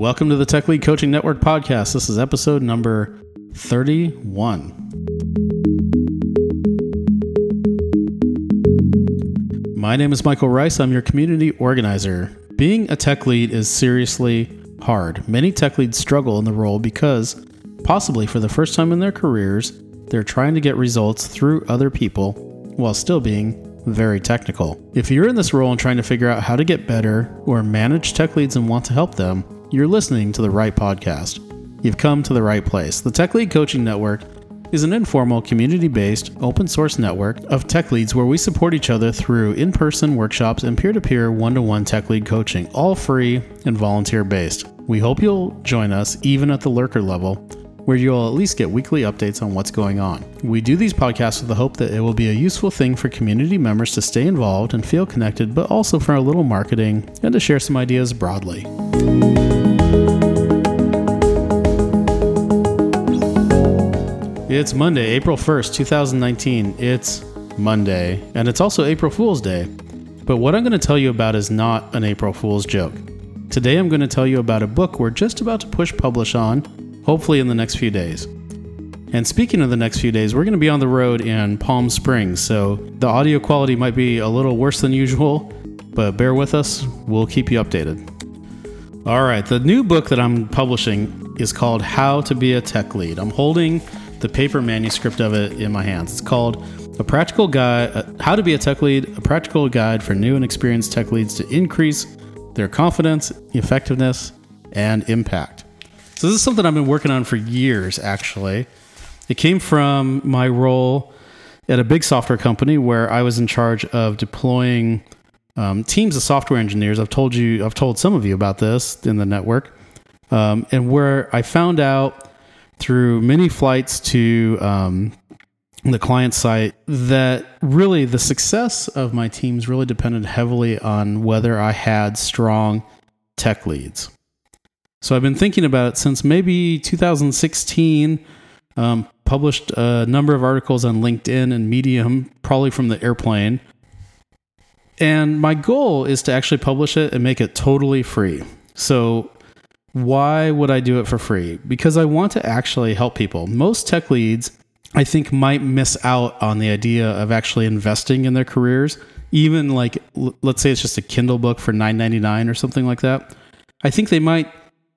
Welcome to the Tech Lead Coaching Network podcast. This is episode number 31. My name is Michael Rice. I'm your community organizer. Being a tech lead is seriously hard. Many tech leads struggle in the role because, possibly for the first time in their careers, they're trying to get results through other people while still being very technical. If you're in this role and trying to figure out how to get better or manage tech leads and want to help them, you're listening to the right podcast. You've come to the right place. The Tech Lead Coaching Network is an informal, community based, open source network of tech leads where we support each other through in person workshops and peer to peer one to one tech lead coaching, all free and volunteer based. We hope you'll join us even at the lurker level, where you'll at least get weekly updates on what's going on. We do these podcasts with the hope that it will be a useful thing for community members to stay involved and feel connected, but also for a little marketing and to share some ideas broadly. It's Monday, April 1st, 2019. It's Monday, and it's also April Fool's Day. But what I'm going to tell you about is not an April Fool's joke. Today I'm going to tell you about a book we're just about to push publish on, hopefully in the next few days. And speaking of the next few days, we're going to be on the road in Palm Springs, so the audio quality might be a little worse than usual, but bear with us, we'll keep you updated. All right, the new book that I'm publishing is called How to Be a Tech Lead. I'm holding the paper manuscript of it in my hands. It's called A Practical Guide uh, How to Be a Tech Lead, a practical guide for new and experienced tech leads to increase their confidence, effectiveness, and impact. So, this is something I've been working on for years, actually. It came from my role at a big software company where I was in charge of deploying um, teams of software engineers. I've told you, I've told some of you about this in the network, um, and where I found out through many flights to um, the client site that really the success of my teams really depended heavily on whether I had strong tech leads. So I've been thinking about it since maybe 2016. Um, published a number of articles on LinkedIn and Medium, probably from the airplane. And my goal is to actually publish it and make it totally free. So why would I do it for free? Because I want to actually help people. Most tech leads, I think, might miss out on the idea of actually investing in their careers. Even like, let's say it's just a Kindle book for $9.99 or something like that. I think they might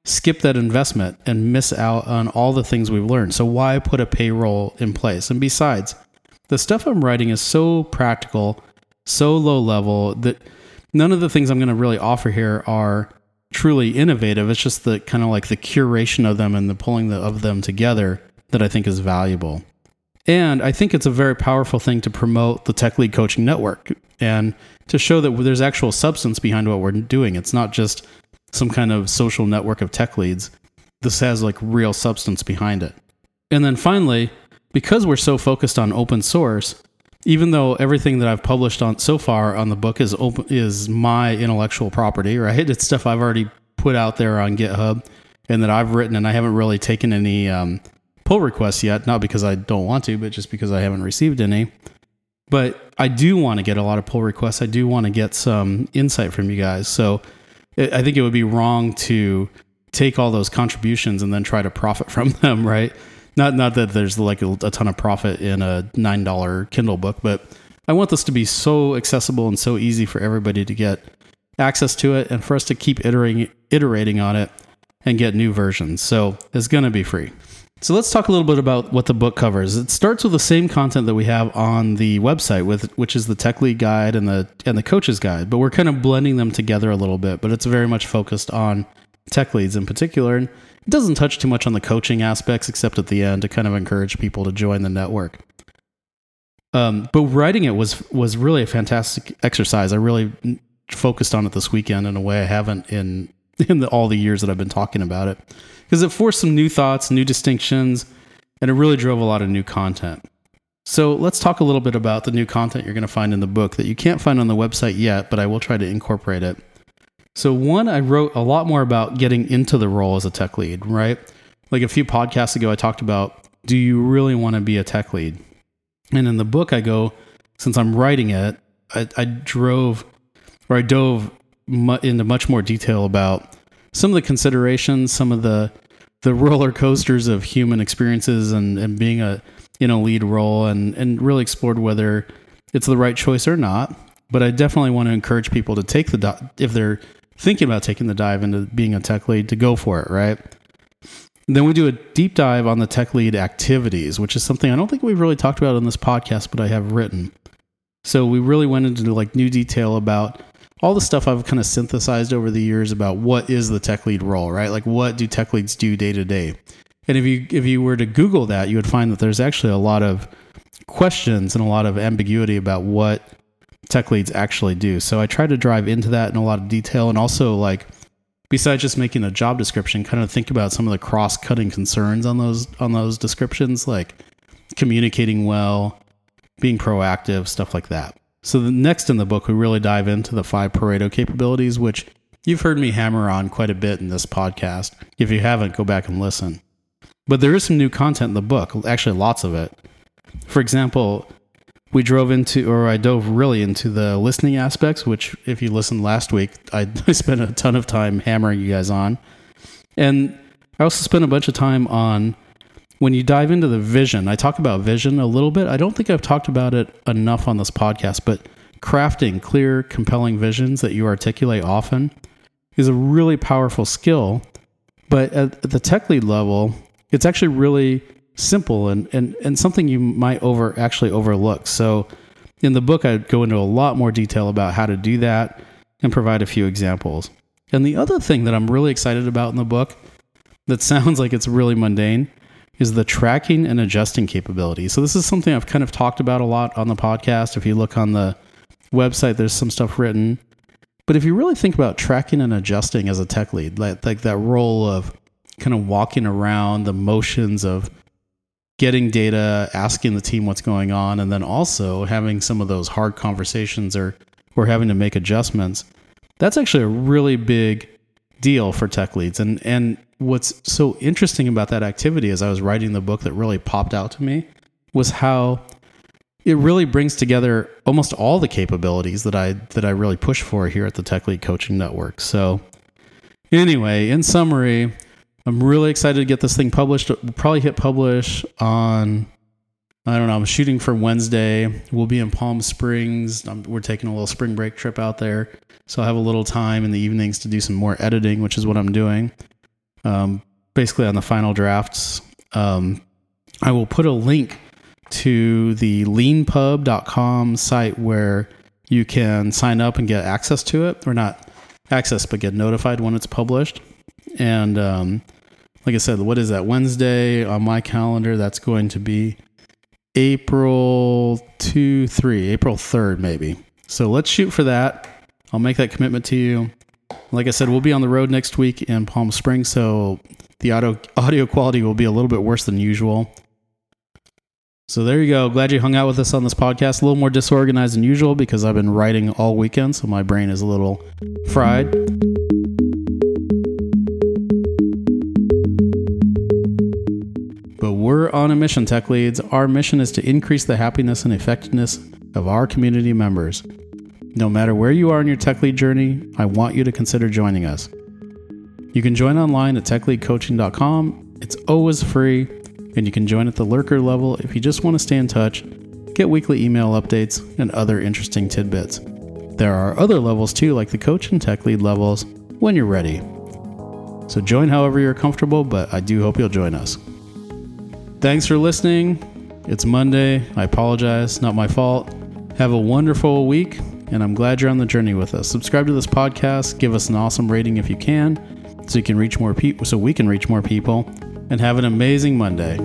skip that investment and miss out on all the things we've learned. So, why put a paywall in place? And besides, the stuff I'm writing is so practical, so low level that none of the things I'm going to really offer here are truly innovative. It's just the kind of like the curation of them and the pulling the, of them together that I think is valuable. And I think it's a very powerful thing to promote the Tech Lead Coaching Network and to show that there's actual substance behind what we're doing. It's not just some kind of social network of tech leads. This has like real substance behind it. And then finally, because we're so focused on open source, even though everything that I've published on so far on the book is open is my intellectual property, right? It's stuff I've already put out there on GitHub and that I've written, and I haven't really taken any um, pull requests yet. Not because I don't want to, but just because I haven't received any. But I do want to get a lot of pull requests. I do want to get some insight from you guys. So I think it would be wrong to take all those contributions and then try to profit from them, right? Not not that there's like a, a ton of profit in a nine dollar Kindle book, but I want this to be so accessible and so easy for everybody to get access to it, and for us to keep iterating iterating on it and get new versions. So it's going to be free. So let's talk a little bit about what the book covers. It starts with the same content that we have on the website, with which is the tech lead guide and the and the coach's guide, but we're kind of blending them together a little bit. But it's very much focused on tech leads in particular. And it doesn't touch too much on the coaching aspects, except at the end to kind of encourage people to join the network. Um, but writing it was was really a fantastic exercise. I really focused on it this weekend in a way I haven't in in the, all the years that I've been talking about it, because it forced some new thoughts, new distinctions, and it really drove a lot of new content. So let's talk a little bit about the new content you're going to find in the book that you can't find on the website yet, but I will try to incorporate it. So, one, I wrote a lot more about getting into the role as a tech lead, right? Like a few podcasts ago, I talked about do you really want to be a tech lead? And in the book, I go, since I'm writing it, I, I drove or I dove mu- into much more detail about some of the considerations, some of the the roller coasters of human experiences and, and being a in a lead role and, and really explored whether it's the right choice or not. But I definitely want to encourage people to take the di- if they're thinking about taking the dive into being a tech lead to go for it, right? then we do a deep dive on the tech lead activities, which is something I don't think we've really talked about in this podcast, but I have written. So we really went into like new detail about all the stuff I've kind of synthesized over the years about what is the tech lead role, right? Like what do tech leads do day to day? And if you if you were to Google that, you would find that there's actually a lot of questions and a lot of ambiguity about what tech leads actually do. So I try to drive into that in a lot of detail and also like besides just making a job description, kind of think about some of the cross-cutting concerns on those on those descriptions like communicating well, being proactive, stuff like that. So the next in the book, we really dive into the five Pareto capabilities, which you've heard me hammer on quite a bit in this podcast. If you haven't, go back and listen. But there is some new content in the book, actually lots of it. For example, we drove into, or I dove really into the listening aspects, which, if you listened last week, I, I spent a ton of time hammering you guys on. And I also spent a bunch of time on when you dive into the vision, I talk about vision a little bit. I don't think I've talked about it enough on this podcast, but crafting clear, compelling visions that you articulate often is a really powerful skill. But at, the tech lead level, it's actually really simple and, and, and something you might over actually overlook. So in the book, I go into a lot more detail about how to do that and provide a few examples. And the other thing that I'm really excited about in the book that sounds like it's really mundane is the tracking and adjusting capability. So this is something I've kind of talked about a lot on the podcast. If you look on the website, there's some stuff written. But if you really think about tracking and adjusting as a tech lead, like, like that role of kind of walking around the motions of getting data, asking the team what's going on, and then also having some of those hard conversations or or having to make adjustments, that's actually a really big deal for tech leads. And and what's so interesting about that activity as I was writing the book that really popped out to me was how it really brings together almost all the capabilities that I that I really push for here at the Tech Lead Coaching Network. So anyway, in summary, I'm really excited to get this thing published. We'll probably hit publish on I don't know. I'm shooting for Wednesday. We'll be in Palm Springs. I'm, we're taking a little spring break trip out there. So I'll have a little time in the evenings to do some more editing, which is what I'm doing um, basically on the final drafts. Um, I will put a link to the leanpub.com site where you can sign up and get access to it, or not access, but get notified when it's published. And um, like I said, what is that? Wednesday on my calendar, that's going to be April 2, 3, April 3rd, maybe. So let's shoot for that. I'll make that commitment to you. Like I said, we'll be on the road next week in Palm Springs, so the audio audio quality will be a little bit worse than usual. So there you go. Glad you hung out with us on this podcast. A little more disorganized than usual because I've been writing all weekend, so my brain is a little fried. On a mission, Tech Leads. Our mission is to increase the happiness and effectiveness of our community members. No matter where you are in your tech lead journey, I want you to consider joining us. You can join online at techleadcoaching.com. It's always free, and you can join at the lurker level if you just want to stay in touch, get weekly email updates, and other interesting tidbits. There are other levels too, like the coach and tech lead levels, when you're ready. So join however you're comfortable, but I do hope you'll join us. Thanks for listening. It's Monday. I apologize, not my fault. Have a wonderful week, and I'm glad you're on the journey with us. Subscribe to this podcast, give us an awesome rating if you can, so you can reach more people, so we can reach more people, and have an amazing Monday.